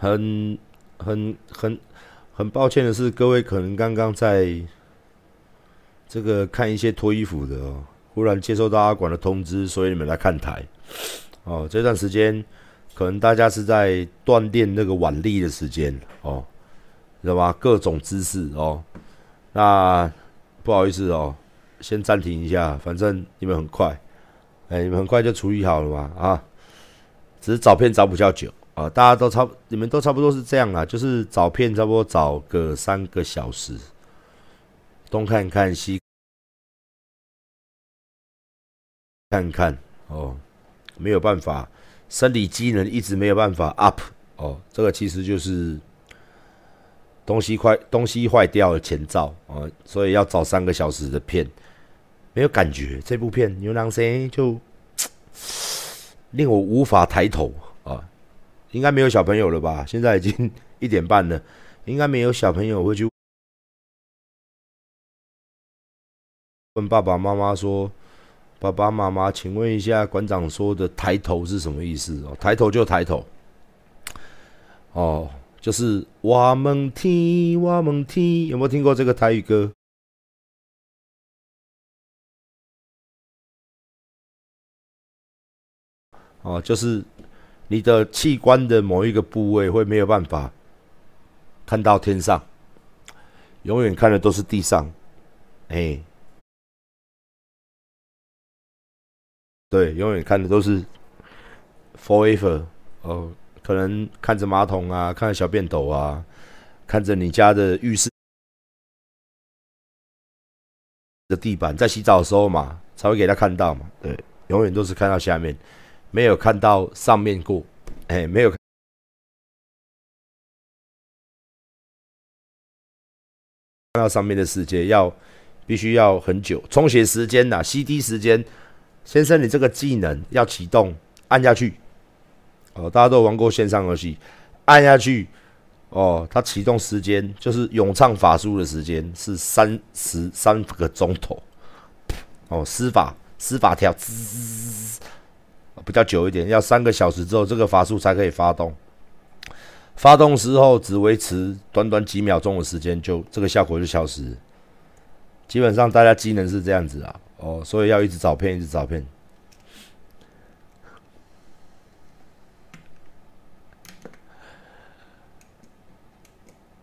很很很很抱歉的是，各位可能刚刚在这个看一些脱衣服的哦，忽然接收到阿管的通知，所以你们来看台哦。这段时间可能大家是在锻炼那个腕力的时间哦，知道吗？各种姿势哦。那不好意思哦，先暂停一下，反正你们很快，哎，你们很快就处理好了嘛啊。只是找片找比较久啊，大家都差，你们都差不多是这样啦，就是找片差不多找个三个小时，东看看西看看哦，没有办法，生理机能一直没有办法 up 哦，这个其实就是东西坏东西坏掉的前兆啊，所以要找三个小时的片，没有感觉，这部片牛郎星就。令我无法抬头啊！应该没有小朋友了吧？现在已经 一点半了，应该没有小朋友会去问爸爸妈妈说：“爸爸妈妈，请问一下，馆长说的抬头是什么意思？”哦，抬头就抬头，哦，就是我们听，我们听，有没有听过这个台语歌？哦，就是你的器官的某一个部位会没有办法看到天上，永远看的都是地上，哎，对，永远看的都是 forever 哦，可能看着马桶啊，看着小便斗啊，看着你家的浴室的地板，在洗澡的时候嘛，才会给他看到嘛，对，永远都是看到下面。没有看到上面过，哎，没有看。到上面的世界，要必须要很久充血时间呐，CD 时间，先生，你这个技能要启动，按下去，哦，大家都玩过线上游戏，按下去，哦，它启动时间就是咏唱法术的时间是三十三个钟头，哦，施法施法跳滋。比较久一点，要三个小时之后，这个法术才可以发动。发动时候只维持短短几秒钟的时间，就这个效果就消失。基本上大家机能是这样子啊，哦，所以要一直找片，一直找片。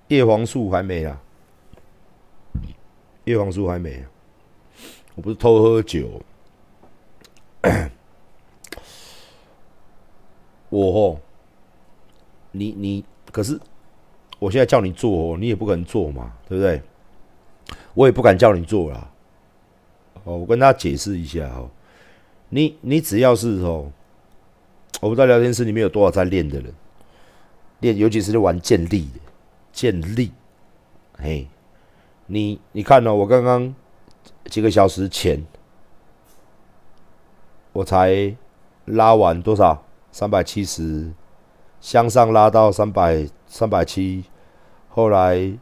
叶黄素还没啊，叶黄素还没。我不是偷喝酒。我哦，你你可是，我现在叫你做哦，你也不可能做嘛，对不对？我也不敢叫你做啦。哦，我跟大家解释一下哦，你你只要是哦，我不知道聊天室里面有多少在练的人，练尤其是玩健力的健力，嘿，你你看哦，我刚刚几个小时前，我才拉完多少？三百七十，向上拉到三百三百七，后来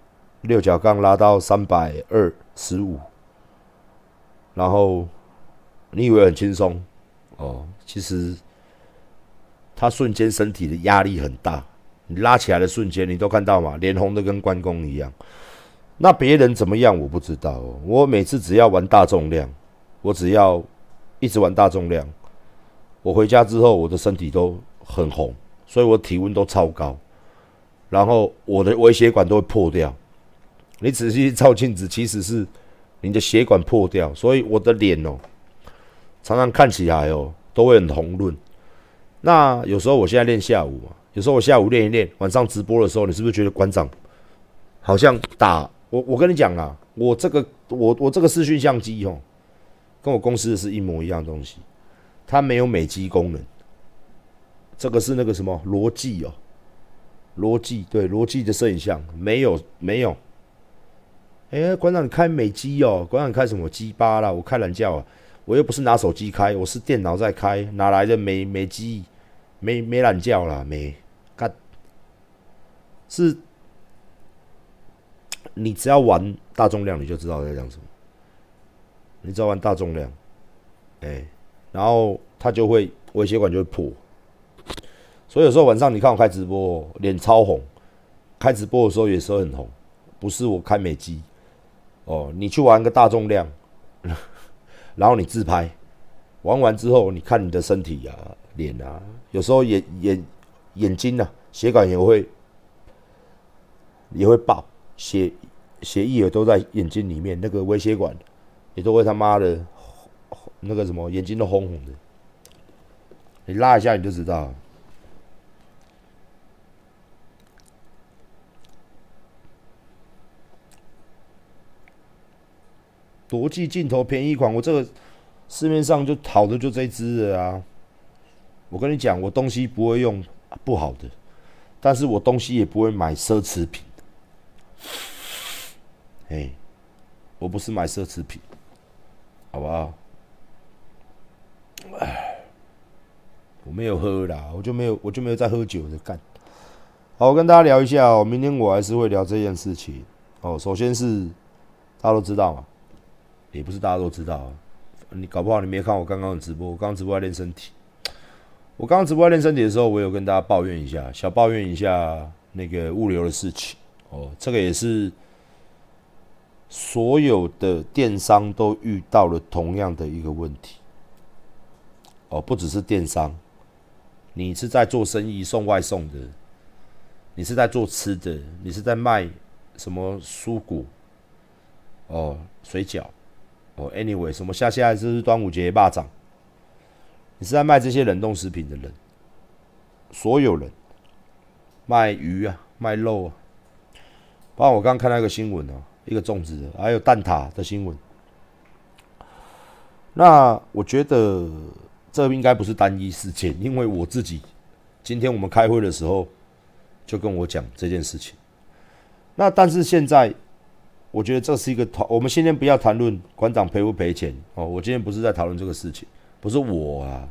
六角杠拉到三百二十五，然后你以为很轻松哦，其实他瞬间身体的压力很大，你拉起来的瞬间，你都看到嘛，脸红的跟关公一样。那别人怎么样我不知道哦，我每次只要玩大重量，我只要一直玩大重量。我回家之后，我的身体都很红，所以我体温都超高，然后我的微血管都会破掉。你仔细照镜子，其实是你的血管破掉，所以我的脸哦，常常看起来哦都会很红润。那有时候我现在练下午啊，有时候我下午练一练，晚上直播的时候，你是不是觉得馆长好像打我？我跟你讲啊，我这个我我这个视讯相机哦，跟我公司的是一模一样东西。它没有美肌功能，这个是那个什么罗技哦，罗技对罗技的摄影像没有没有。哎，馆长你开美肌哦，馆长开什么鸡巴啦？我开懒觉啊，我又不是拿手机开，我是电脑在开，哪来的美美肌？没没懒觉啦，没干。是，你只要玩大重量，你就知道在讲什么。你只要玩大重量，哎。然后它就会微血管就会破，所以有时候晚上你看我开直播，脸超红。开直播的时候也是很红，不是我开美肌哦。你去玩个大重量，然后你自拍，玩完之后你看你的身体啊、脸啊，有时候眼眼眼睛啊，血管也会也会爆，血血液也都在眼睛里面，那个微血管也都会他妈的那个什么眼睛都红红的。你拉一下你就知道。国际镜头便宜款，我这个市面上就好的就这支了啊！我跟你讲，我东西不会用不好的，但是我东西也不会买奢侈品。哎，我不是买奢侈品，好不好？我没有喝啦，我就没有，我就没有在喝酒的干。好，我跟大家聊一下哦，明天我还是会聊这件事情哦。首先是大家都知道嘛。也不是大家都知道啊，你搞不好你没看我刚刚的直播，我刚刚直播在练身体。我刚刚直播在练身体的时候，我有跟大家抱怨一下，小抱怨一下那个物流的事情哦。这个也是所有的电商都遇到了同样的一个问题哦，不只是电商，你是在做生意送外送的，你是在做吃的，你是在卖什么蔬果哦，水饺。哦，anyway，什么下下这是端午节霸掌？你是在卖这些冷冻食品的人，所有人卖鱼啊，卖肉啊。包括我刚刚看到一个新闻哦，一个粽子，还有蛋挞的新闻。那我觉得这应该不是单一事件，因为我自己今天我们开会的时候就跟我讲这件事情。那但是现在。我觉得这是一个讨，我们今天不要谈论馆长赔不赔钱哦。我今天不是在讨论这个事情，不是我啊。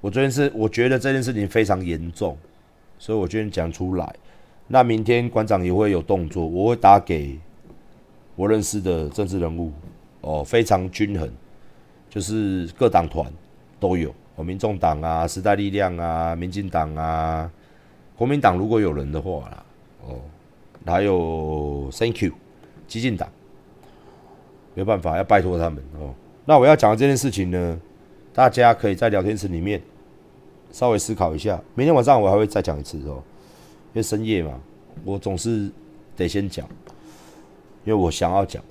我昨天是我觉得这件事情非常严重，所以我今天讲出来。那明天馆长也会有动作，我会打给我认识的政治人物哦，非常均衡，就是各党团都有哦，民众党啊、时代力量啊、民进党啊、国民党如果有人的话啦，哦，还有 Thank you。激进党没办法，要拜托他们哦。那我要讲的这件事情呢，大家可以在聊天室里面稍微思考一下。明天晚上我还会再讲一次哦，因为深夜嘛，我总是得先讲，因为我想要讲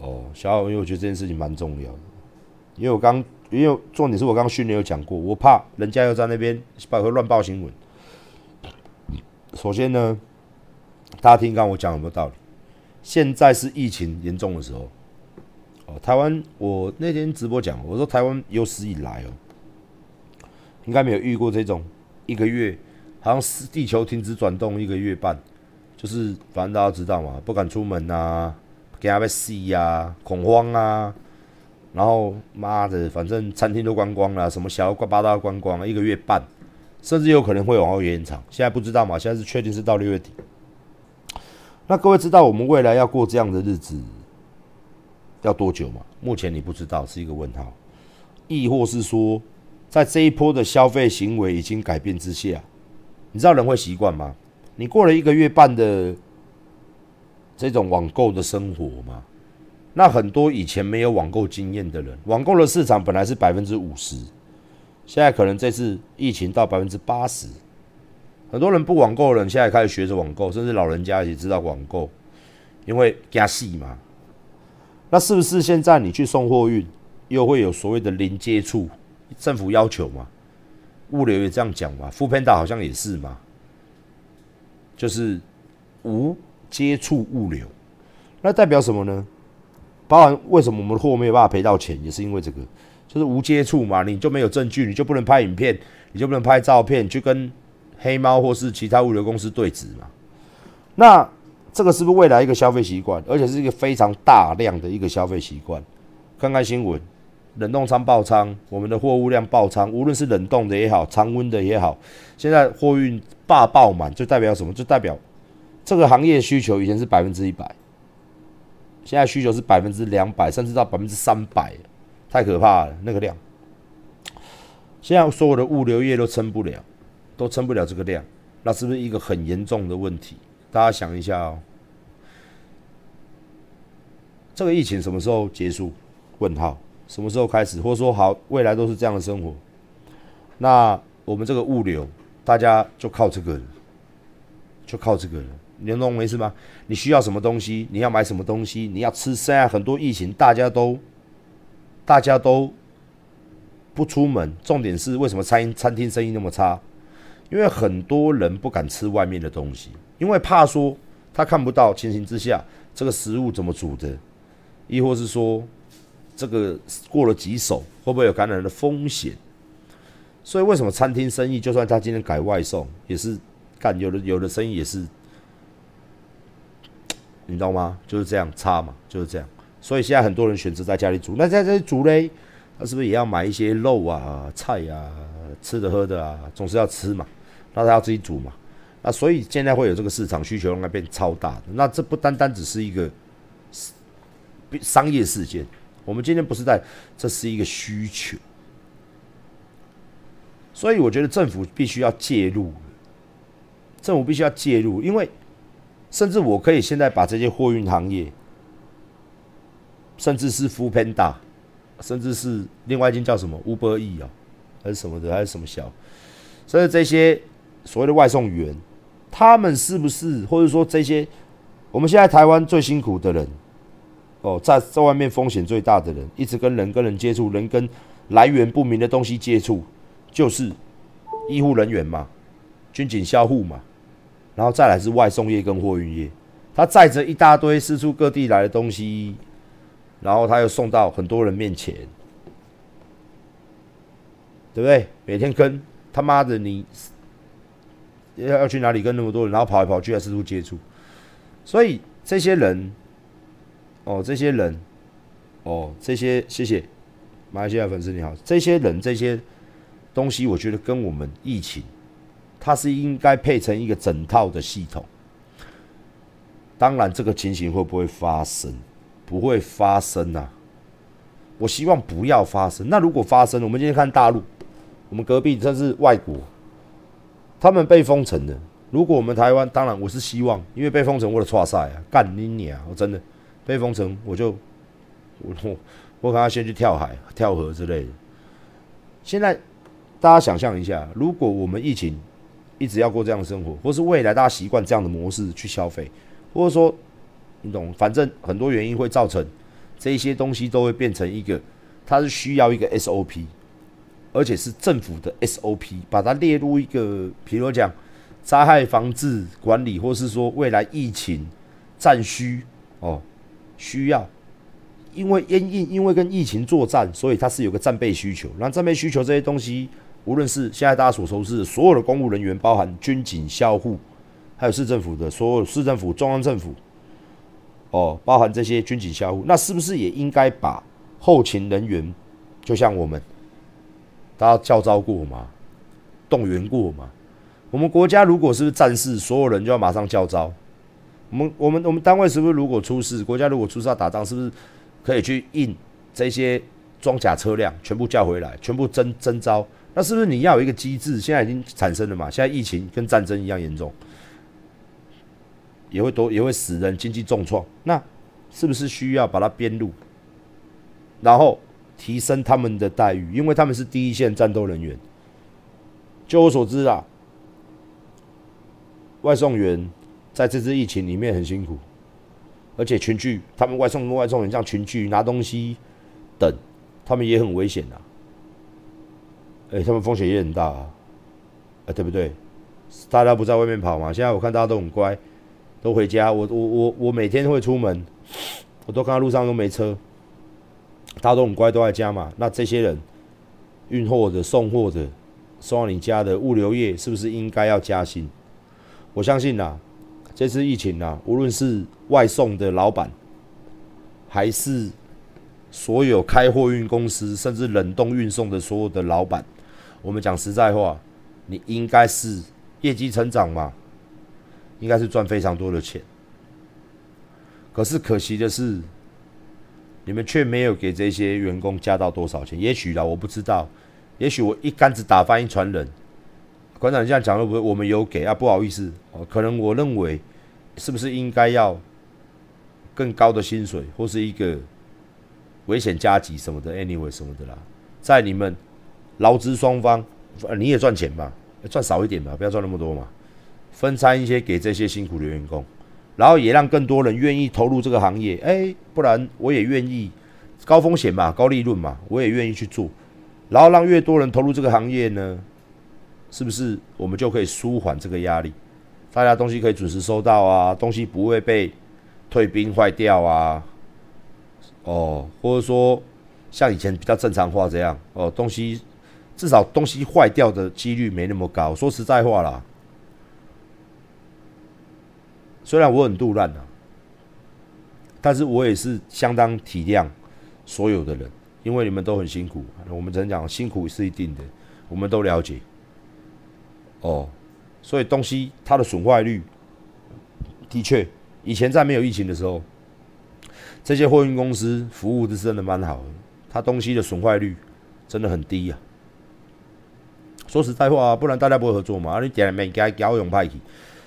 哦，想要，因为我觉得这件事情蛮重要的。因为我刚，因为重点是我刚刚训练有讲过，我怕人家又在那边报会乱报新闻。首先呢，大家听刚我讲有没有道理？现在是疫情严重的时候，哦，台湾，我那天直播讲，我说台湾有史以来哦，应该没有遇过这种一个月，好像是地球停止转动一个月半，就是反正大家知道嘛，不敢出门啊，给他被吸呀，恐慌啊，然后妈的，反正餐厅都关光了，什么小八八大关光了，一个月半，甚至有可能会往后延长，现在不知道嘛，现在是确定是到六月底。那各位知道我们未来要过这样的日子要多久吗？目前你不知道是一个问号，亦或是说，在这一波的消费行为已经改变之下，你知道人会习惯吗？你过了一个月半的这种网购的生活吗？那很多以前没有网购经验的人，网购的市场本来是百分之五十，现在可能这次疫情到百分之八十。很多人不网购的人，现在开始学着网购，甚至老人家也知道网购，因为加细嘛。那是不是现在你去送货运，又会有所谓的零接触？政府要求嘛，物流也这样讲嘛，富 Panda 好像也是嘛，就是无接触物流。那代表什么呢？包含为什么我们的货没有办法赔到钱，也是因为这个，就是无接触嘛，你就没有证据，你就不能拍影片，你就不能拍照片，去跟。黑猫或是其他物流公司对峙嘛？那这个是不是未来一个消费习惯，而且是一个非常大量的一个消费习惯？看看新闻，冷冻仓爆仓，我们的货物量爆仓，无论是冷冻的也好，常温的也好，现在货运大爆满，就代表什么？就代表这个行业需求以前是百分之一百，现在需求是百分之两百，甚至到百分之三百，太可怕了那个量。现在所有的物流业都撑不了。都撑不了这个量，那是不是一个很严重的问题？大家想一下哦，这个疫情什么时候结束？问号，什么时候开始？或者说好，未来都是这样的生活？那我们这个物流，大家就靠这个，就靠这个了。你能懂我意思吗？你需要什么东西？你要买什么东西？你要吃？现在很多疫情，大家都，大家都不出门。重点是为什么餐餐厅生意那么差？因为很多人不敢吃外面的东西，因为怕说他看不到情形之下这个食物怎么煮的，亦或是说这个过了几手会不会有感染的风险？所以为什么餐厅生意就算他今天改外送，也是干有的有的生意也是。你知道吗？就是这样差嘛，就是这样。所以现在很多人选择在家里煮。那在这里煮嘞，他是不是也要买一些肉啊、菜啊、吃的喝的啊？总是要吃嘛。那他要自己煮嘛。那所以现在会有这个市场需求，应该变超大的。那这不单单只是一个商业事件。我们今天不是在，这是一个需求。所以我觉得政府必须要介入，政府必须要介入，因为。甚至我可以现在把这些货运行业，甚至是 f o o Panda，甚至是另外一间叫什么 Uber E 啊，还是什么的，还是什么小，甚至这些所谓的外送员，他们是不是或者说这些我们现在台湾最辛苦的人，哦，在在外面风险最大的人，一直跟人跟人接触，人跟来源不明的东西接触，就是医护人员嘛，军警校护嘛。然后再来是外送业跟货运业，他载着一大堆四处各地来的东西，然后他又送到很多人面前，对不对？每天跟。他妈的你要要去哪里跟那么多人，然后跑来跑去，还四处接触，所以这些人，哦，这些人，哦，这些谢谢马来西亚粉丝你好，这些人这些东西，我觉得跟我们疫情。它是应该配成一个整套的系统。当然，这个情形会不会发生？不会发生啊！我希望不要发生。那如果发生，我们今天看大陆，我们隔壁这是外国，他们被封城的。如果我们台湾，当然我是希望，因为被封城，我的错赛啊，干你娘！我真的被封城，我就我我我可能先去跳海、跳河之类的。现在大家想象一下，如果我们疫情，一直要过这样的生活，或是未来大家习惯这样的模式去消费，或者说，你懂，反正很多原因会造成这些东西都会变成一个，它是需要一个 SOP，而且是政府的 SOP，把它列入一个，比如讲灾害防治管理，或是说未来疫情战需哦需要，因为因因因为跟疫情作战，所以它是有个战备需求，那战备需求这些东西。无论是现在大家所熟知的所有的公务人员，包含军警、校护，还有市政府的所有市政府、中央政府，哦，包含这些军警、校护，那是不是也应该把后勤人员，就像我们，大家叫招过吗？动员过吗？我们国家如果是战事，所有人就要马上叫招。我们、我们、我们单位是不是如果出事，国家如果出事要打仗，是不是可以去印这些装甲车辆，全部叫回来，全部征征招？那是不是你要有一个机制？现在已经产生了嘛？现在疫情跟战争一样严重，也会多也会死人，经济重创。那是不是需要把它编入，然后提升他们的待遇？因为他们是第一线战斗人员。就我所知啊，外送员在这次疫情里面很辛苦，而且群聚，他们外送跟外送员这样群聚拿东西等，他们也很危险啊。哎，他们风险也很大啊，啊，对不对？大家不在外面跑嘛。现在我看大家都很乖，都回家。我我我我每天会出门，我都看到路上都没车，大家都很乖，都在家嘛。那这些人运货的、送货的、送到你家的物流业，是不是应该要加薪？我相信呐，这次疫情呐，无论是外送的老板，还是所有开货运公司，甚至冷冻运送的所有的老板。我们讲实在话，你应该是业绩成长嘛，应该是赚非常多的钱。可是可惜的是，你们却没有给这些员工加到多少钱。也许啦，我不知道。也许我一竿子打翻一船人，馆长这样讲会不会我们有给啊？不好意思哦，可能我认为是不是应该要更高的薪水，或是一个危险加急什么的，anyway 什么的啦，在你们劳资双方，你也赚钱嘛，赚少一点嘛，不要赚那么多嘛，分摊一些给这些辛苦的员工，然后也让更多人愿意投入这个行业，哎，不然我也愿意，高风险嘛，高利润嘛，我也愿意去做，然后让越多人投入这个行业呢？是不是我们就可以舒缓这个压力？大家东西可以准时收到啊，东西不会被退兵坏掉啊，哦，或者说像以前比较正常化这样哦，东西至少东西坏掉的几率没那么高。说实在话啦，虽然我很杜乱啊，但是我也是相当体谅所有的人，因为你们都很辛苦。我们只能讲辛苦是一定的，我们都了解。哦，所以东西它的损坏率的确，以前在没有疫情的时候，这些货运公司服务是真的蛮好的，它东西的损坏率真的很低啊。说实在话啊，不然大家不会合作嘛。啊，你点了没给他搞用派去？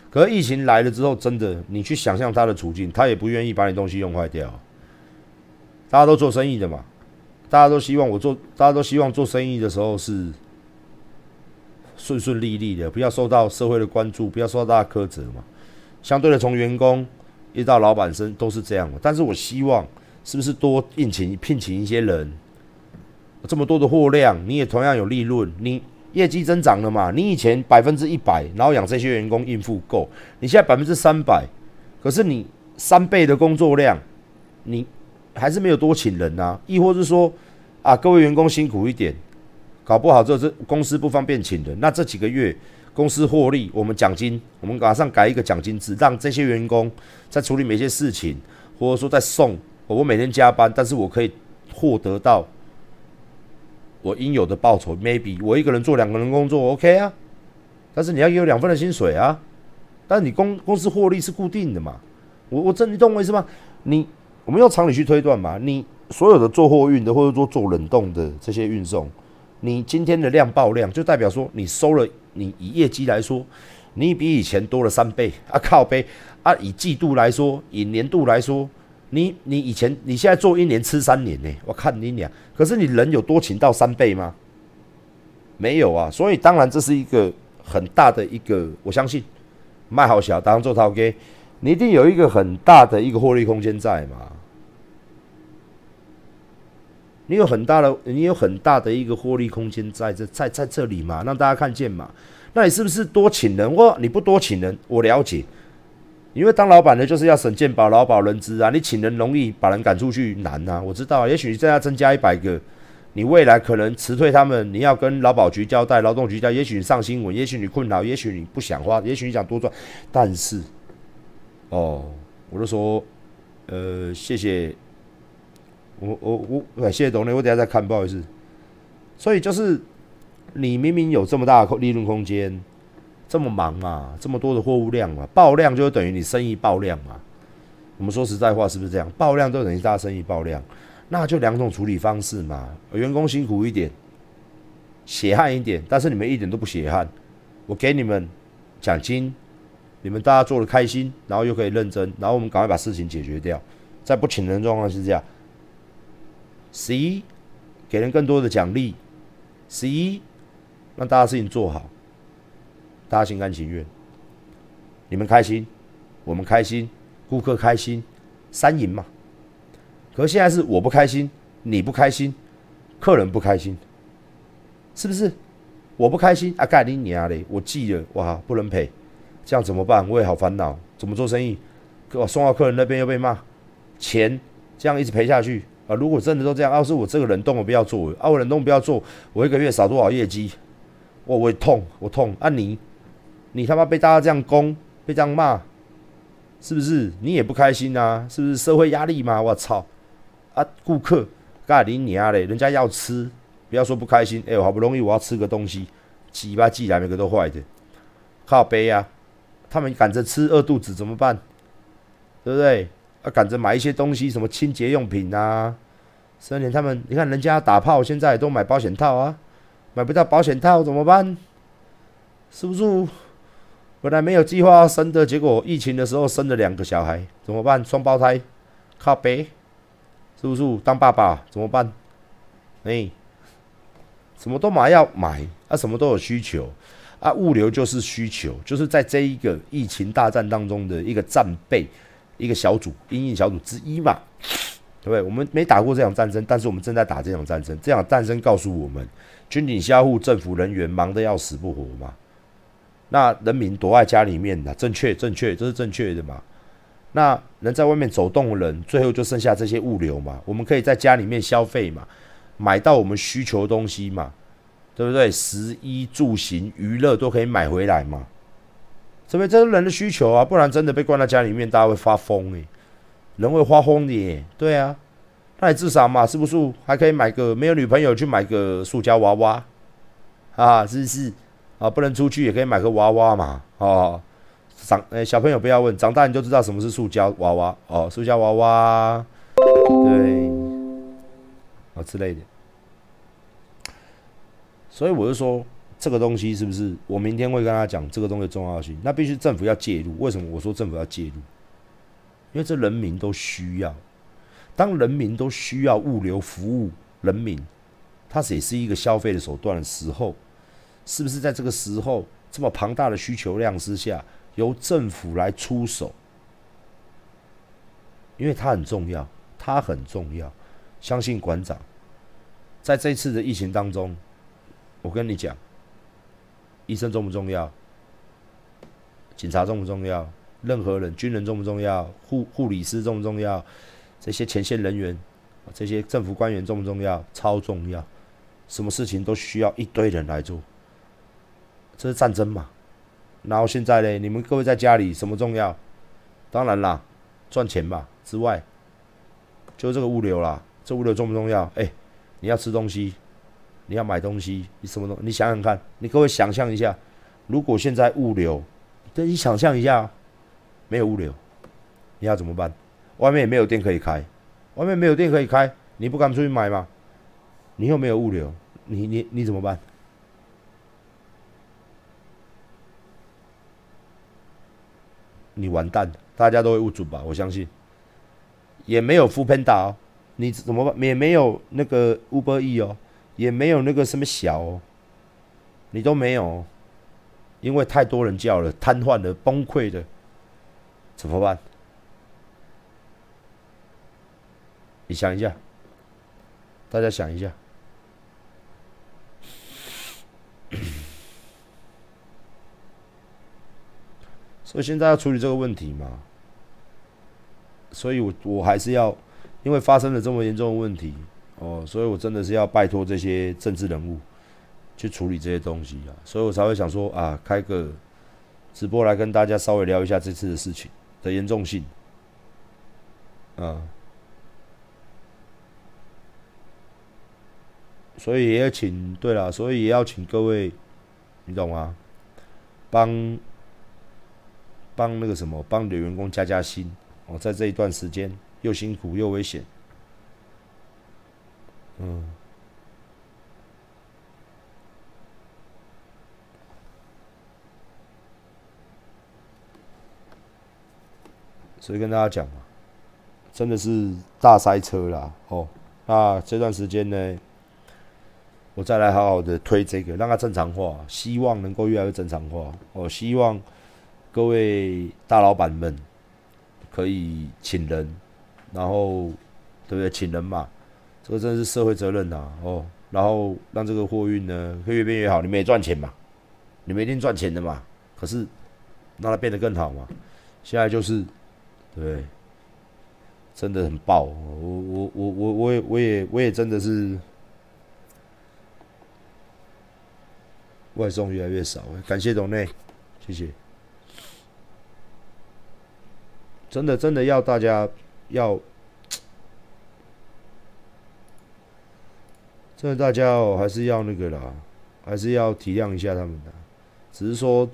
可是疫情来了之后，真的，你去想象他的处境，他也不愿意把你东西用坏掉。大家都做生意的嘛，大家都希望我做，大家都希望做生意的时候是。顺顺利利的，不要受到社会的关注，不要受到大家苛责嘛。相对的，从员工一到老板身都是这样的。但是我希望，是不是多聘请聘请一些人，这么多的货量，你也同样有利润，你业绩增长了嘛？你以前百分之一百，然后养这些员工应付够，你现在百分之三百，可是你三倍的工作量，你还是没有多请人呐？亦或是说，啊，各位员工辛苦一点。搞不好这这公司不方便请人，那这几个月公司获利，我们奖金，我们马上改一个奖金制，让这些员工在处理每些事情，或者说在送我每天加班，但是我可以获得到我应有的报酬。Maybe 我一个人做两个人工作，OK 啊，但是你要给我两份的薪水啊。但是你公公司获利是固定的嘛？我我这你懂我意思吗？你我们用常理去推断嘛？你所有的做货运的，或者说做冷冻的这些运送。你今天的量爆量，就代表说你收了，你以业绩来说，你比以前多了三倍啊！靠背啊！以季度来说，以年度来说，你你以前你现在做一年吃三年呢？我看你俩，可是你人有多勤到三倍吗？没有啊！所以当然这是一个很大的一个，我相信卖好小当做套给，你一定有一个很大的一个获利空间在嘛。你有很大的，你有很大的一个获利空间在这，在在这里嘛，让大家看见嘛。那你是不是多请人？或你不多请人，我了解。因为当老板的就是要省建保、劳保、人资啊。你请人容易，把人赶出去难啊。我知道，也许你再要增加一百个，你未来可能辞退他们，你要跟劳保局交代、劳动局交代。也许你上新闻，也许你困扰，也许你不想花，也许你想多赚。但是，哦，我就说，呃，谢谢。我我我谢谢董磊，我等下再看，不好意思。所以就是你明明有这么大的利润空间，这么忙嘛，这么多的货物量嘛，爆量就等于你生意爆量嘛。我们说实在话，是不是这样？爆量就等于大生意爆量，那就两种处理方式嘛。员工辛苦一点，血汗一点，但是你们一点都不血汗，我给你们奖金，你们大家做的开心，然后又可以认真，然后我们赶快把事情解决掉，在不请人状况是这样。十一，给人更多的奖励。十一，让大家事情做好，大家心甘情愿。你们开心，我们开心，顾客开心，三赢嘛。可是现在是我不开心，你不开心，客人不开心，是不是？我不开心啊，盖你娘嘞！我记了，哇，不能赔，这样怎么办？我也好烦恼，怎么做生意？我送到客人那边又被骂，钱这样一直赔下去。啊！如果真的都这样，要是我这个冷冻我不要做，啊，我冷冻不要做，我一个月少多少业绩？我我痛，我痛！啊你，你他妈被大家这样攻，被这样骂，是不是？你也不开心啊？是不是社会压力嘛？我操！啊，顾客干你娘嘞！人家要吃，不要说不开心。哎，我好不容易我要吃个东西，鸡巴寄来每个都坏的，靠背啊！他们赶着吃饿肚子怎么办？对不对？啊，赶着买一些东西，什么清洁用品啊？三年他们，你看人家打炮，现在都买保险套啊，买不到保险套怎么办？是不是？本来没有计划要生的，结果疫情的时候生了两个小孩，怎么办？双胞胎，靠背，是不是？当爸爸怎么办？哎，什么都买要买，啊，什么都有需求，啊，物流就是需求，就是在这一个疫情大战当中的一个战备，一个小组，阴影小组之一嘛，对不对？我们没打过这场战争，但是我们正在打这场战争。这场战争告诉我们，军警销户政府人员忙得要死不活嘛。那人民躲在家里面的，正确，正确，这是正确的嘛？那能在外面走动的人，最后就剩下这些物流嘛？我们可以在家里面消费嘛，买到我们需求的东西嘛，对不对？食衣住行娱乐都可以买回来嘛？这边这是人的需求啊，不然真的被关在家里面，大家会发疯诶，人会发疯的，对啊，那你至少嘛，是不是还可以买个没有女朋友去买个塑胶娃娃啊？是不是？啊，不能出去也可以买个娃娃嘛，哦，长诶，小朋友不要问，长大你就知道什么是塑胶娃娃哦，塑胶娃娃，对，啊之类的。所以我就说，这个东西是不是我明天会跟他讲这个东西的重要性？那必须政府要介入。为什么我说政府要介入？因为这人民都需要，当人民都需要物流服务，人民它也是一个消费的手段的时候。是不是在这个时候这么庞大的需求量之下，由政府来出手？因为它很重要，它很重要。相信馆长，在这次的疫情当中，我跟你讲，医生重不重要？警察重不重要？任何人，军人重不重要？护护理师重不重要？这些前线人员，这些政府官员重不重要？超重要！什么事情都需要一堆人来做。这是战争嘛？然后现在呢？你们各位在家里什么重要？当然啦，赚钱嘛之外，就这个物流啦。这物流重不重要？哎，你要吃东西，你要买东西，你什么东？你想想看，你各位想象一下，如果现在物流，等你想象一下，没有物流，你要怎么办？外面也没有店可以开，外面没有店可以开，你不敢出去买吗？你又没有物流，你你你怎么办？你完蛋，大家都会误准吧？我相信，也没有副喷打，你怎么办？也没有那个 Uber E 哦，也没有那个什么小哦，你都没有，因为太多人叫了，瘫痪了，崩溃的，怎么办？你想一下，大家想一下。所以现在要处理这个问题嘛？所以我我还是要，因为发生了这么严重的问题哦，所以我真的是要拜托这些政治人物去处理这些东西啊，所以我才会想说啊，开个直播来跟大家稍微聊一下这次的事情的严重性啊，所以也要请对了，所以也要请各位，你懂吗？帮。帮那个什么，帮你的员工加加薪哦，在这一段时间又辛苦又危险，嗯，所以跟大家讲嘛，真的是大塞车啦哦。那这段时间呢，我再来好好的推这个，让它正常化，希望能够越来越正常化哦，希望。各位大老板们，可以请人，然后对不对？请人嘛，这个真的是社会责任呐哦。然后让这个货运呢，会越变越好。你们也赚钱嘛，你们一定赚钱的嘛。可是让它变得更好嘛。现在就是对，真的很爆。我我我我我也我也我也真的是外送越来越少。感谢董内，谢谢。真的，真的要大家要，真的大家哦，还是要那个啦，还是要体谅一下他们的。只是说，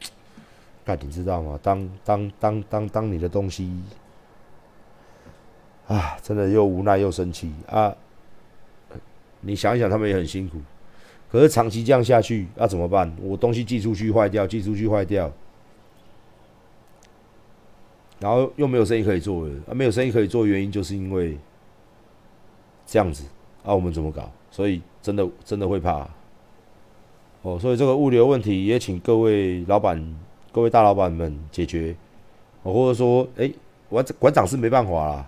那你知道吗？当当当当当你的东西，啊，真的又无奈又生气啊！你想一想，他们也很辛苦，可是长期这样下去，那怎么办？我东西寄出去坏掉，寄出去坏掉，然后又没有生意可以做了。啊，没有生意可以做，原因就是因为这样子。啊，我们怎么搞？所以真的真的会怕。哦，所以这个物流问题也请各位老板、各位大老板们解决。哦，或者说，哎，馆馆长是没办法啦，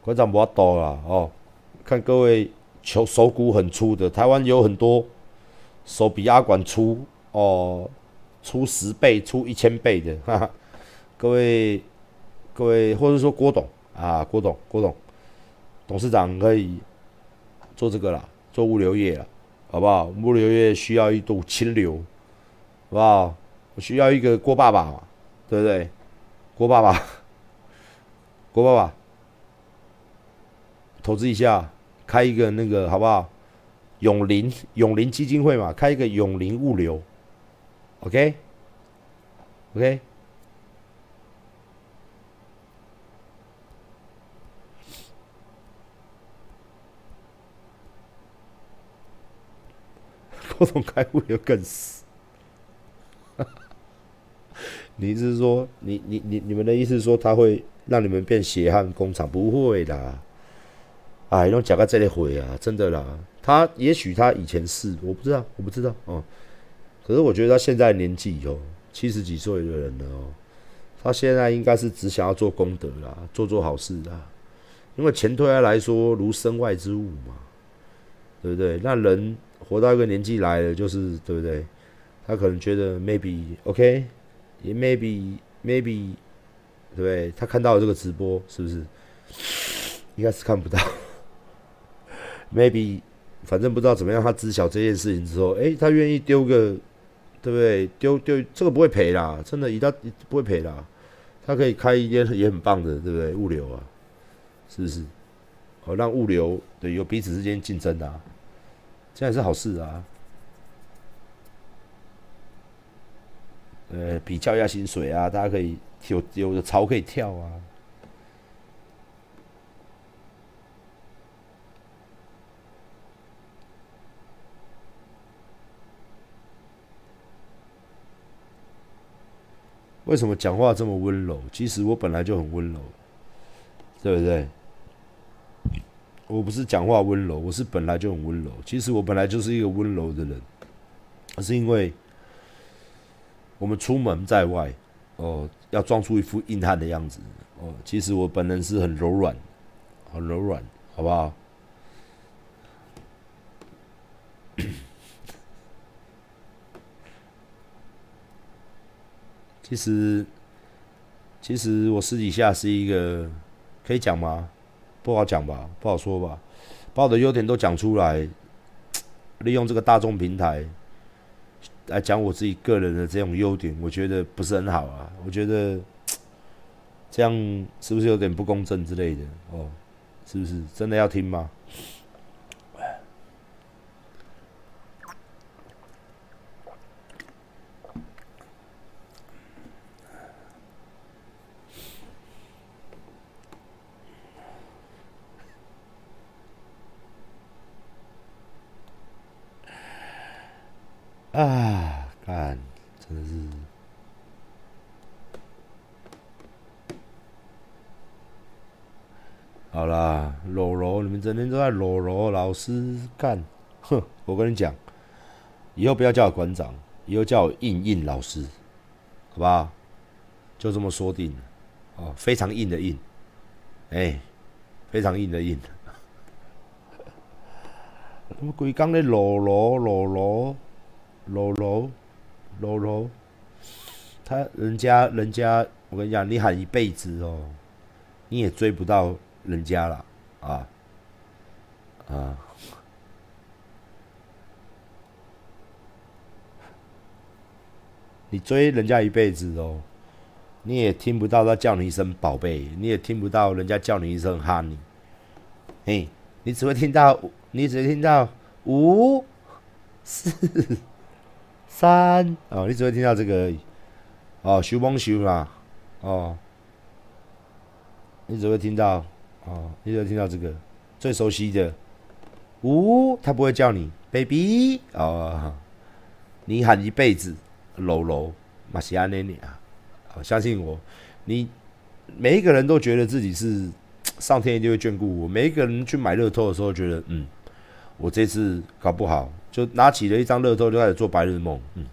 馆长不要多啦。哦，看各位。球手骨很粗的，台湾有很多手比阿管粗哦，粗十倍、粗一千倍的，哈哈。各位各位，或者说郭董啊，郭董郭董董事长可以做这个啦，做物流业了，好不好？物流业需要一股清流，好不好？我需要一个郭爸爸嘛，对不对？郭爸爸，郭爸爸，投资一下。开一个那个好不好？永林永林基金会嘛，开一个永林物流，OK，OK。郭总开物流更死。你是说，你你你你们的意思是说，他会让你们变血汗工厂？不会啦。哎，用讲到这里回啊，真的啦。他也许他以前是，我不知道，我不知道哦。可是我觉得他现在年纪哦，七十几岁的人了哦，他现在应该是只想要做功德啦，做做好事啦。因为钱对他来说如身外之物嘛，对不对？那人活到一个年纪来了，就是对不对？他可能觉得 maybe OK，也 maybe maybe，对不对？他看到了这个直播，是不是？应该是看不到。maybe，反正不知道怎么样，他知晓这件事情之后，哎，他愿意丢个，对不对？丢丢这个不会赔啦，真的，一到不会赔啦。他可以开一间也很棒的，对不对？物流啊，是不是？好，让物流对有彼此之间竞争啊，这样是好事啊。呃，比较一下薪水啊，大家可以有有的槽可以跳啊。为什么讲话这么温柔？其实我本来就很温柔，对不对？我不是讲话温柔，我是本来就很温柔。其实我本来就是一个温柔的人，而是因为我们出门在外，哦，要装出一副硬汉的样子，哦，其实我本人是很柔软，很柔软，好不好？其实，其实我私底下是一个可以讲吗？不好讲吧，不好说吧。把我的优点都讲出来，利用这个大众平台来讲我自己个人的这种优点，我觉得不是很好啊。我觉得 这样是不是有点不公正之类的？哦，是不是真的要听吗？啊，看，真的是，好啦，柔柔，你们整天都在柔柔老师干，哼，我跟你讲，以后不要叫我馆长，以后叫我硬硬老师，好不好？就这么说定了，哦，非常硬的硬，哎，非常硬的硬，什么鬼讲的柔柔柔柔？柔柔，柔柔，他人家人家，我跟你讲，你喊一辈子哦，你也追不到人家了啊啊！你追人家一辈子哦，你也听不到他叫你一声宝贝，你也听不到人家叫你一声哈尼，嘿，你只会听到，你只会听到五四。三哦，你只会听到这个而已。哦，修梦修啦，哦，你只会听到，哦，你有听到这个最熟悉的呜，他不会叫你 baby 哦，你喊一辈子柔柔马西亚内尼啊，相信我，你每一个人都觉得自己是上天一定会眷顾我，每一个人去买乐透的时候觉得，嗯，我这次搞不好就拿起了一张乐透就开始做白日梦，嗯，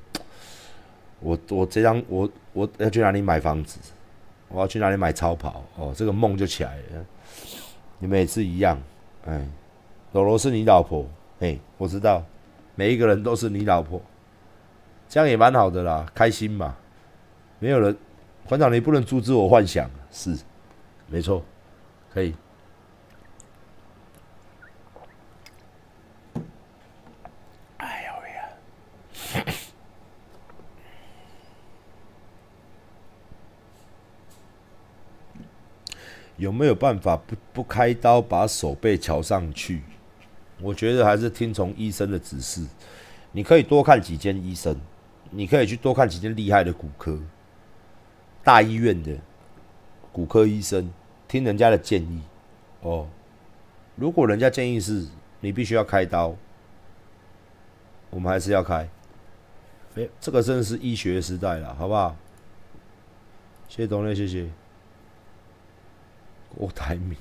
我我这张我我要去哪里买房子，我要去哪里买超跑，哦，这个梦就起来了，你们也是一样，哎。柔柔是你老婆，哎，我知道，每一个人都是你老婆，这样也蛮好的啦，开心嘛。没有人，团长你不能阻止我幻想，是，没错，可以。有没有办法不不开刀把手背瞧上去？我觉得还是听从医生的指示。你可以多看几间医生，你可以去多看几间厉害的骨科、大医院的骨科医生，听人家的建议。哦，如果人家建议是你必须要开刀，我们还是要开。哎，这个真的是医学时代了，好不好？谢谢董磊，谢谢郭台铭。